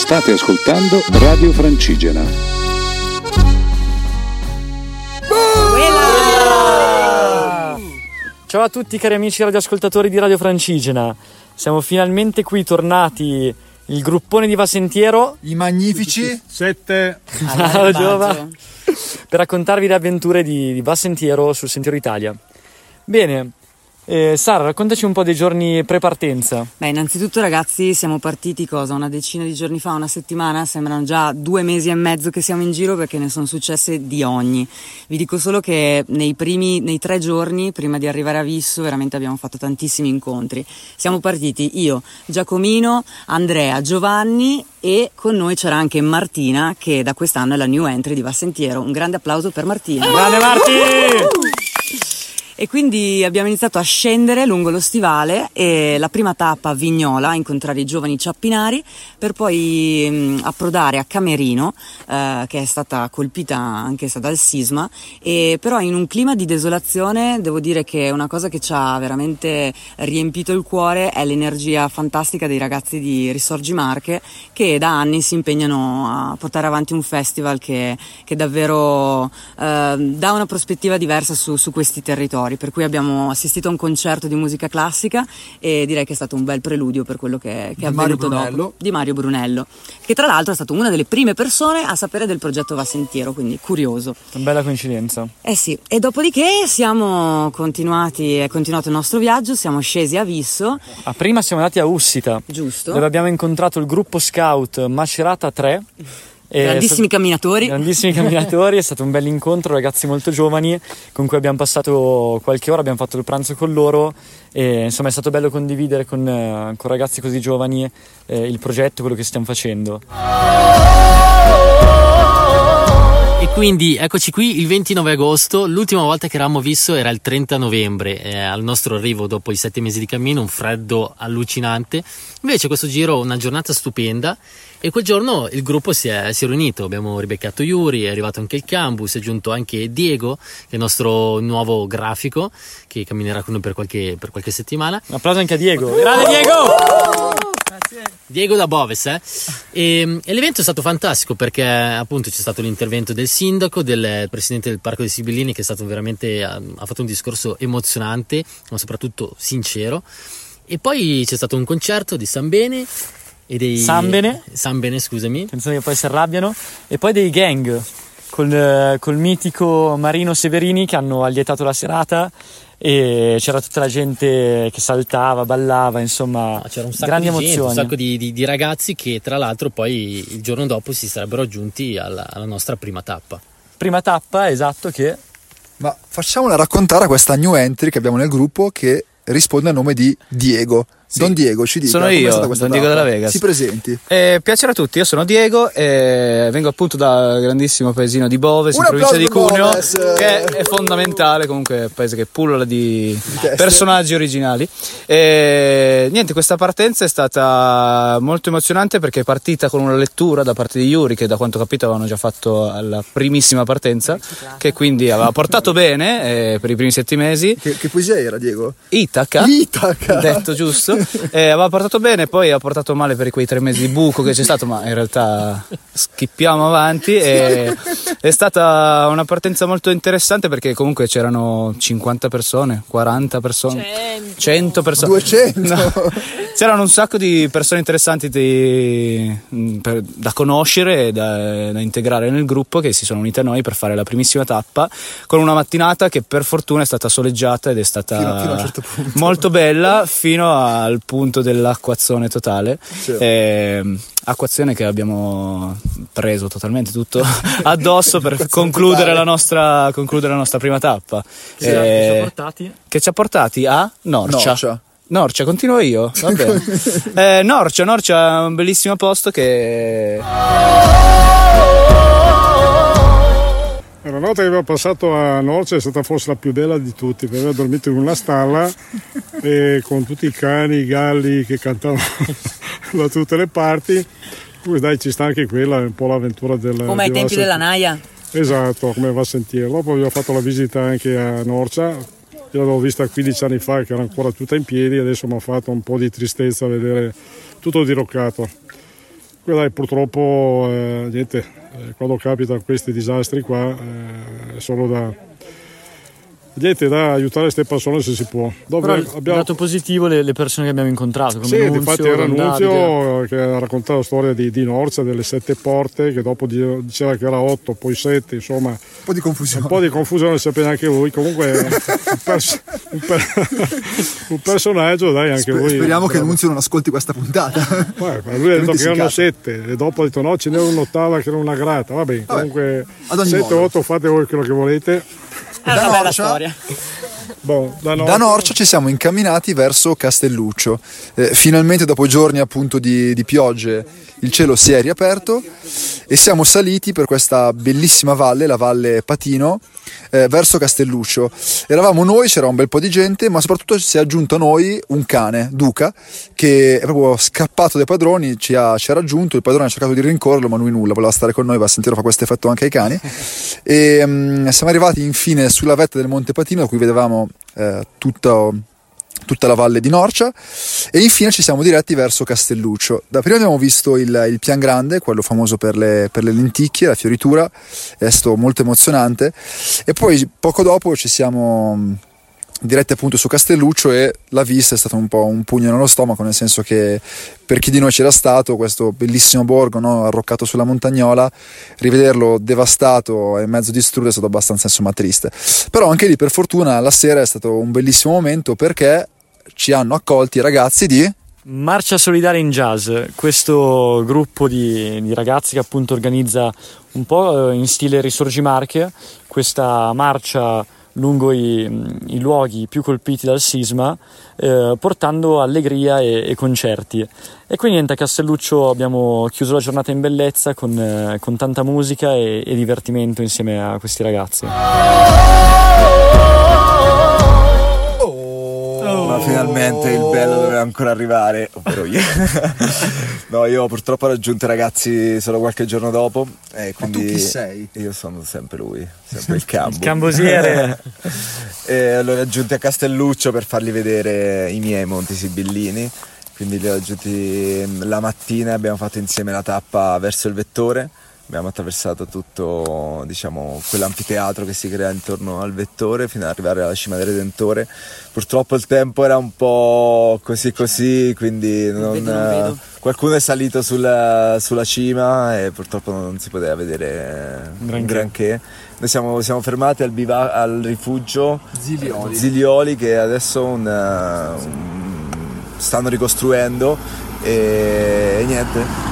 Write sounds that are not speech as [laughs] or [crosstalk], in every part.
State ascoltando Radio Francigena. Ciao a tutti cari amici radioascoltatori di Radio Francigena. Siamo finalmente qui tornati il gruppone di Vasentiero. I magnifici sette Ciao Giova. Per raccontarvi le avventure di, di Vasentiero sul Sentiero Italia. Bene, eh, Sara, raccontaci un po' dei giorni pre-partenza. Beh, innanzitutto ragazzi siamo partiti cosa? Una decina di giorni fa, una settimana? Sembrano già due mesi e mezzo che siamo in giro perché ne sono successe di ogni. Vi dico solo che nei primi, nei tre giorni prima di arrivare a Visso veramente abbiamo fatto tantissimi incontri. Siamo partiti io, Giacomino, Andrea, Giovanni e con noi c'era anche Martina che da quest'anno è la new entry di Vassentiero. Un grande applauso per Martina. Grande Marti! E quindi abbiamo iniziato a scendere lungo lo stivale e la prima tappa a Vignola incontrare i giovani ciappinari per poi mh, approdare a Camerino eh, che è stata colpita anche dal sisma. E però in un clima di desolazione devo dire che una cosa che ci ha veramente riempito il cuore è l'energia fantastica dei ragazzi di Risorgi Marche che da anni si impegnano a portare avanti un festival che, che davvero eh, dà una prospettiva diversa su, su questi territori per cui abbiamo assistito a un concerto di musica classica e direi che è stato un bel preludio per quello che, che è avvenuto dopo di Mario Brunello, che tra l'altro è stato una delle prime persone a sapere del progetto Vassentiero, quindi curioso. Una bella coincidenza. Eh sì, e dopodiché siamo continuati, è continuato il nostro viaggio, siamo scesi a Visso, Ah, prima siamo andati a Ussita, giusto? dove abbiamo incontrato il gruppo scout Macerata 3. E Grandissimi stato- camminatori. Grandissimi camminatori, è stato un bel incontro, ragazzi molto giovani con cui abbiamo passato qualche ora, abbiamo fatto il pranzo con loro e insomma è stato bello condividere con, eh, con ragazzi così giovani eh, il progetto, quello che stiamo facendo. E quindi eccoci qui il 29 agosto, l'ultima volta che eravamo visto era il 30 novembre, eh, al nostro arrivo dopo i sette mesi di cammino, un freddo allucinante. Invece questo giro una giornata stupenda e quel giorno il gruppo si è, si è riunito, abbiamo ribeccato Yuri, è arrivato anche il Cambus, è giunto anche Diego, che è il nostro nuovo grafico, che camminerà con noi per qualche, per qualche settimana. Un applauso anche a Diego. Grande Diego! Diego da Boves, eh? E, e l'evento è stato fantastico perché appunto c'è stato l'intervento del sindaco, del presidente del Parco dei Sibillini che è stato veramente, ha, ha fatto un discorso emozionante, ma soprattutto sincero. E poi c'è stato un concerto di San Bene e dei... Sambene. San Bene, scusami. Attenzione che poi si arrabbiano. E poi dei gang col, col mitico Marino Severini che hanno allietato la serata e c'era tutta la gente che saltava, ballava, insomma, Ah, C'era un sacco grandi di gente, emozioni. un sacco di, di- di ragazzi che tra l'altro poi il giorno dopo si sarebbero aggiunti alla, alla nostra prima tappa. Prima tappa, esatto, che Ma facciamola raccontare a questa new entry che abbiamo nel gruppo che risponde al nome di Diego. Don Diego, ci dica Sono io, Don Diego della Vegas. Si presenti. Eh, piacere a tutti, io sono Diego e vengo appunto dal grandissimo paesino di Boves, Un in provincia di Cuneo, Boves! che è fondamentale, comunque è un paese che pullula di personaggi originali. E, niente, questa partenza è stata molto emozionante perché è partita con una lettura da parte di Yuri, che da quanto capito avevano già fatto alla primissima partenza, che quindi aveva portato bene eh, per i primi sette mesi. Che, che poesia era, Diego? Itaca, Itaca! detto giusto, eh, aveva portato bene, poi ha portato male per quei tre mesi di buco che c'è stato, ma in realtà schippiamo avanti. E [laughs] è stata una partenza molto interessante perché comunque c'erano 50 persone, 40 persone, 100 persone. 200! No. C'erano un sacco di persone interessanti di- mh, per- da conoscere e da, da integrare nel gruppo che si sono unite a noi per fare la primissima tappa con una mattinata che per fortuna è stata soleggiata ed è stata Fino- fino certo molto bella fino al punto dell'acquazione totale. Sì. Ehm, acquazione che abbiamo preso totalmente tutto [laughs] addosso per concludere la, nostra, concludere la nostra prima tappa. ha- Eh, ci ha portati. che ci ha portati a Norcia. Norcia. Norcia, continuo io. Va bene. [laughs] Eh, Norcia, Norcia è un bellissimo posto che La notte che abbiamo passato a Norcia è stata forse la più bella di tutti, perché abbiamo dormito in una stalla e con tutti i cani, i galli che cantavano [laughs] da tutte le parti. Poi dai, ci sta anche quella, è un po' l'avventura del... Come ai tempi della Naia. Esatto, come va a sentire. Dopo abbiamo fatto la visita anche a Norcia, io l'avevo vista 15 anni fa che era ancora tutta in piedi, adesso mi ha fatto un po' di tristezza vedere tutto diroccato. comunque dai, purtroppo eh, niente, eh, quando capitano questi disastri qua eh, è solo da, niente, da aiutare queste persone se si può. Dopo Però abbiamo- lato positivo le, le persone che abbiamo incontrato, come sì, Nunzio, infatti era. Nunzio che ha raccontato la storia di, di Norza, delle sette porte, che dopo di- diceva che era otto, poi sette, insomma, Un po' di confusione. un po' di confusione sapete anche voi. Comunque un, pers- un per- [laughs] un personaggio, dai, anche Sper- voi. speriamo che. Nunzio non ascolti questa puntata. Guarda, lui ha detto che erano sette e dopo ha detto no, ce n'era un'ottava che era una grata. Va bene, Vabbè, comunque ad ogni sette modo. otto fate voi quello che volete. È una bella storia. Boh, da Da Norcia ci siamo incamminati verso Castelluccio. Eh, finalmente, dopo giorni appunto di, di piogge, il cielo si è riaperto e siamo saliti per questa bellissima valle, la valle Patino, eh, verso Castelluccio. Eravamo noi, c'era un bel po' di gente, ma soprattutto si è aggiunto a noi un cane, Duca, che è proprio scappato dai padroni, ci ha, ci ha raggiunto, il padrone ha cercato di rincorrerlo, ma lui nulla, voleva stare con noi, va a sentire, fa questo effetto anche ai cani. [laughs] E mm, siamo arrivati infine sulla vetta del Monte Patino, da cui vedevamo eh, tutta, tutta la valle di Norcia. E infine ci siamo diretti verso Castelluccio. Da prima abbiamo visto il, il Pian Grande, quello famoso per le, per le lenticchie, la fioritura, è stato molto emozionante. E poi poco dopo ci siamo diretti appunto su Castelluccio e la vista è stata un po' un pugno nello stomaco, nel senso che per chi di noi c'era stato, questo bellissimo borgo no, arroccato sulla montagnola, rivederlo devastato e mezzo distrutto è stato abbastanza insomma triste. Però anche lì per fortuna la sera è stato un bellissimo momento perché ci hanno accolti i ragazzi di... Marcia Solidale in Jazz, questo gruppo di, di ragazzi che appunto organizza un po' eh, in stile Risorgimarche questa marcia lungo i, i luoghi più colpiti dal sisma, eh, portando allegria e, e concerti. E quindi niente, a Castelluccio abbiamo chiuso la giornata in bellezza con, eh, con tanta musica e, e divertimento insieme a questi ragazzi. Ma finalmente il bello doveva ancora arrivare, ovvero io. [laughs] no, io purtroppo ho raggiunto i ragazzi solo qualche giorno dopo. E Ma tu quindi chi sei? Io sono sempre lui, sempre il campo. [laughs] Il cambosiere. [laughs] e l'ho raggiunti a Castelluccio per fargli vedere i miei Monti Sibillini. Quindi li ho raggiunti la mattina e abbiamo fatto insieme la tappa verso il vettore. Abbiamo attraversato tutto diciamo, quell'anfiteatro che si crea intorno al vettore fino ad arrivare alla cima del Redentore. Purtroppo il tempo era un po' così così, quindi non- non vedo. qualcuno è salito sulla, sulla cima e purtroppo non si poteva vedere Granché. granché. Noi siamo, siamo fermati al, biva- al rifugio Zilioli. Zilioli che adesso un, eh, un- stanno ricostruendo e, e niente.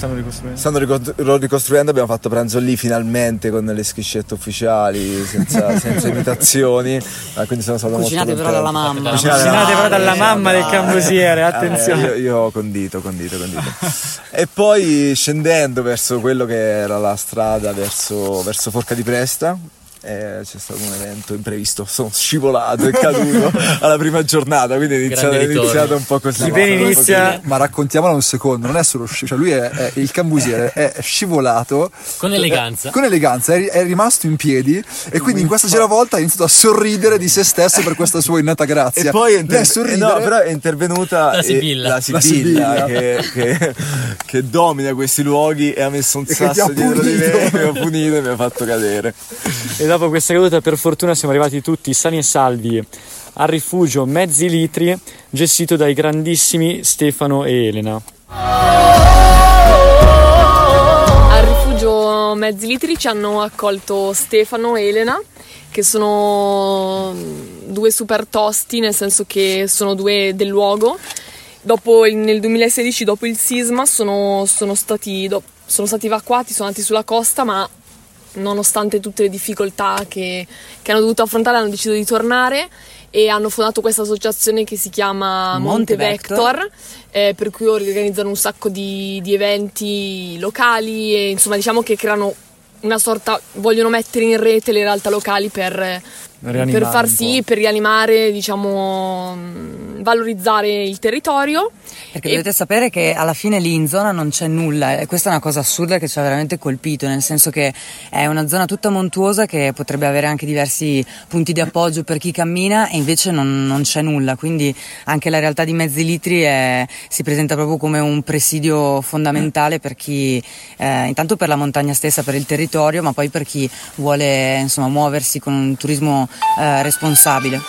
Stanno ricostruendo. Stanno rico- ricostruendo, abbiamo fatto pranzo lì finalmente con le schiscette ufficiali, senza, [laughs] senza imitazioni. ah, quindi sono stato Cucinate molto però dalla mamma. Cucinate Cucinate però dalla eh, mamma del dai. cambosiere, Eh, attenzione. io, io ho condito, condito, condito. e poi scendendo verso quello che era la strada verso, verso Forca di Presta. Eh, c'è stato un evento imprevisto, sono scivolato e caduto [laughs] alla prima giornata, quindi è iniziato, è iniziato un po' così. Po' inizia Ma raccontiamola un secondo, non è solo sci- cioè lui è, è- il cambusiere è scivolato Con eleganza. con eleganza, è, ri- è rimasto in piedi e quindi in questa giravolta ha iniziato a sorridere di se stesso per questa sua innata grazia. E poi è, inter- eh, no, però è intervenuta La Sibilla. la La Sibilla, Sibilla. Che, che- che domina questi luoghi e ha messo un E sasso dietro di me, mi ha punito e mi ha fatto cadere. E dopo questa caduta, per fortuna, siamo arrivati tutti sani e salvi al rifugio Mezzi Litri, gestito dai grandissimi Stefano e Elena. Al rifugio Mezzi Litri ci hanno accolto Stefano e Elena, che sono due super tosti, nel senso che sono due del luogo. Dopo nel 2016, dopo il sisma, sono, sono stati, sono stati evacuati, sono andati sulla costa, ma nonostante tutte le difficoltà che, che hanno dovuto affrontare, hanno deciso di tornare e hanno fondato questa associazione che si chiama Monte Monte, Vector. Vector, eh, per cui organizzano un sacco di, di eventi locali e insomma diciamo che creano una sorta, vogliono mettere in rete le realtà locali per, per far sì, per rianimare, diciamo, mh, valorizzare il territorio. Perché E- dovete sapere che alla fine lì in zona non c'è nulla e questa è una cosa assurda che ci ha veramente colpito, nel senso che è una zona tutta montuosa che potrebbe avere anche diversi punti di appoggio per chi cammina e invece non, non c'è nulla, quindi anche la realtà di Mezzi Litri è- si presenta proprio come un presidio fondamentale per chi, eh, intanto per la montagna stessa, per il territorio, ma poi per chi vuole insomma, muoversi con un turismo eh, responsabile.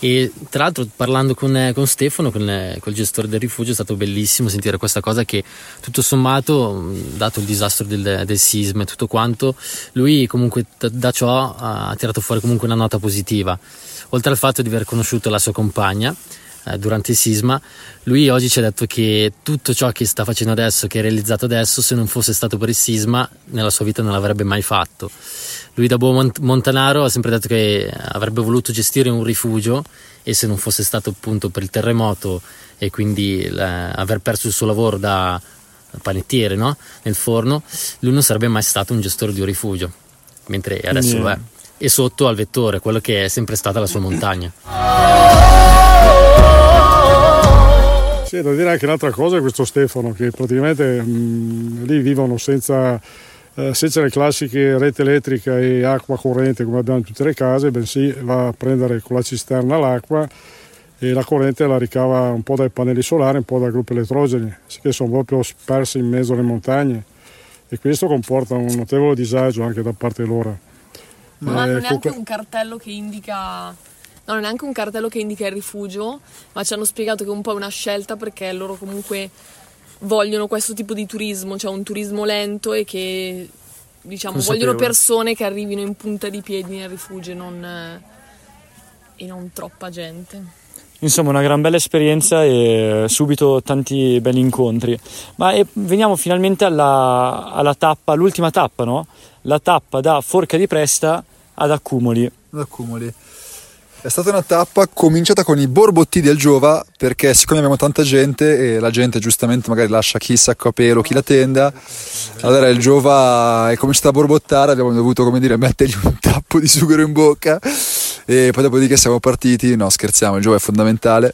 E tra l'altro parlando con, con Stefano, con eh, col gestore del rifugio, è stato bellissimo sentire questa cosa che tutto sommato, dato il disastro del, del sisma e tutto quanto, lui comunque da, da ciò ha tirato fuori comunque una nota positiva. Oltre al fatto di aver conosciuto la sua compagna eh, durante il sisma, lui oggi ci ha detto che tutto ciò che sta facendo adesso, che ha realizzato adesso, se non fosse stato per il sisma, nella sua vita non l'avrebbe mai fatto. Lui da buon mont- montanaro ha sempre detto che avrebbe voluto gestire un rifugio e se non fosse stato appunto per il terremoto e quindi la- aver perso il suo lavoro da panettiere no? nel forno, lui non sarebbe mai stato un gestore di un rifugio, mentre adesso Quindi- lo è. E sotto al vettore, quello che è sempre stata la sua montagna. Sì, da dire anche un'altra cosa è questo Stefano, che praticamente mh, lì vivono senza, eh, senza le classiche rete elettrica e acqua corrente come abbiamo in tutte le case, bensì va a prendere con la cisterna l'acqua e la corrente la ricava un po' dai pannelli solari, un po' dai gruppi elettrogeni, che sono proprio spersi in mezzo alle montagne e questo comporta un notevole disagio anche da parte loro. Non Eh, hanno neanche comunque- un cartello che indica. No, non è neanche un cartello che indica il rifugio, ma ci hanno spiegato che è un po' una scelta perché loro comunque vogliono questo tipo di turismo, cioè un turismo lento e che diciamo Consapevole. vogliono persone che arrivino in punta di piedi nel rifugio e non, eh, e non troppa gente. Insomma, una gran bella esperienza e subito tanti belli incontri. Ma e veniamo finalmente alla, alla tappa, l'ultima tappa, no? La tappa da Forca di Presta ad Accumoli. ad Accumoli. È stata una tappa cominciata con i borbotti del Giova perché siccome abbiamo tanta gente e la gente giustamente magari lascia chi sacco a pelo, chi la tenda, allora il Giova è cominciato a borbottare, abbiamo dovuto come dire mettergli un tappo di sughero in bocca. E poi dopodiché siamo partiti, no scherziamo, il Giova è fondamentale.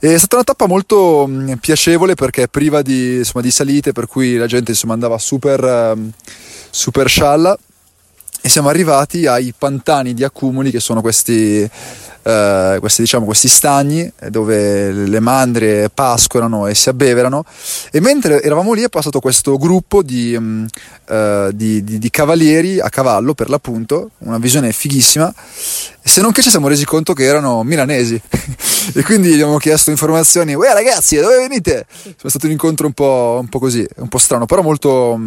È stata una tappa molto piacevole perché priva di, insomma, di salite per cui la gente insomma, andava super, ehm, super scialla e siamo arrivati ai pantani di accumuli che sono questi, eh, questi, diciamo, questi stagni eh, dove le mandrie pascolano e si abbeverano. E mentre eravamo lì è passato questo gruppo di, mm, eh, di- di- di cavalieri a cavallo per l'appunto, una visione fighissima. Se non che ci siamo resi conto che erano milanesi. [laughs] E quindi gli abbiamo chiesto informazioni, uè ragazzi dove venite? È stato un incontro un po', un po' così, un po' strano però molto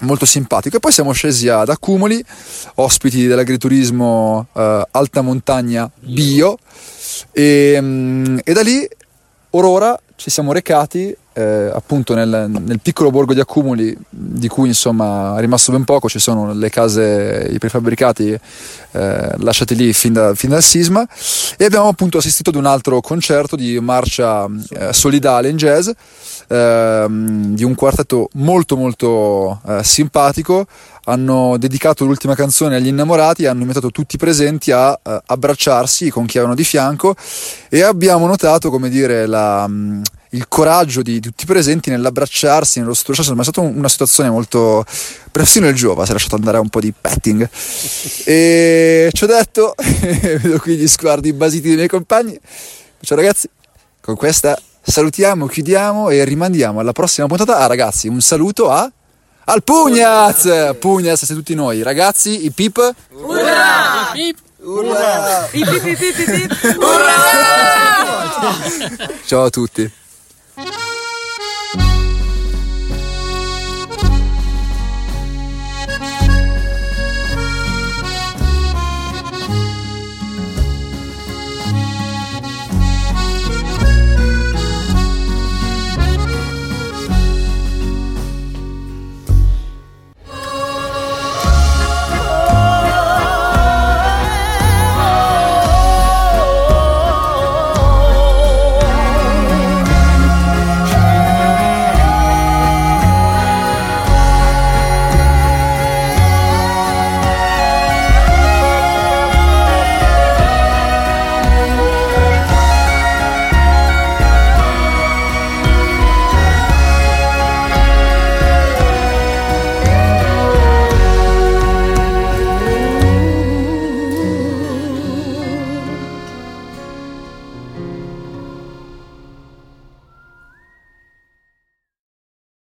molto simpatico. E poi siamo scesi ad Accumoli, ospiti dell'agriturismo eh, Alta Montagna Bio, e, mm, e da lì, orora, ci siamo recati eh, appunto nel, nel piccolo borgo di Accumoli, di cui insomma è rimasto ben poco, ci sono le case, i prefabbricati eh, lasciati lì fin, da- fin dal sisma, e abbiamo appunto assistito ad un altro concerto di marcia eh, solidale in jazz ehm, di un quartetto molto molto eh, simpatico. Hanno dedicato l'ultima canzone agli innamorati hanno invitato tutti i presenti a eh, abbracciarsi con chi avevano di fianco. E abbiamo notato come dire la, il coraggio di tutti i presenti nell'abbracciarsi, nello strusciarsi, ma è stata un- una situazione molto... persino il Giova si è lasciato andare a un po' di petting [laughs] e ci ho detto, [laughs] vedo qui gli sguardi basiti dei miei compagni, ciao ragazzi, con questa salutiamo, chiudiamo e rimandiamo alla prossima puntata. Ah ragazzi, un saluto a... Al Pugnaz! Pugnaz, siete tutti noi. Ragazzi, i pip... Urra! Urra! Ciao a tutti. Bye. [laughs]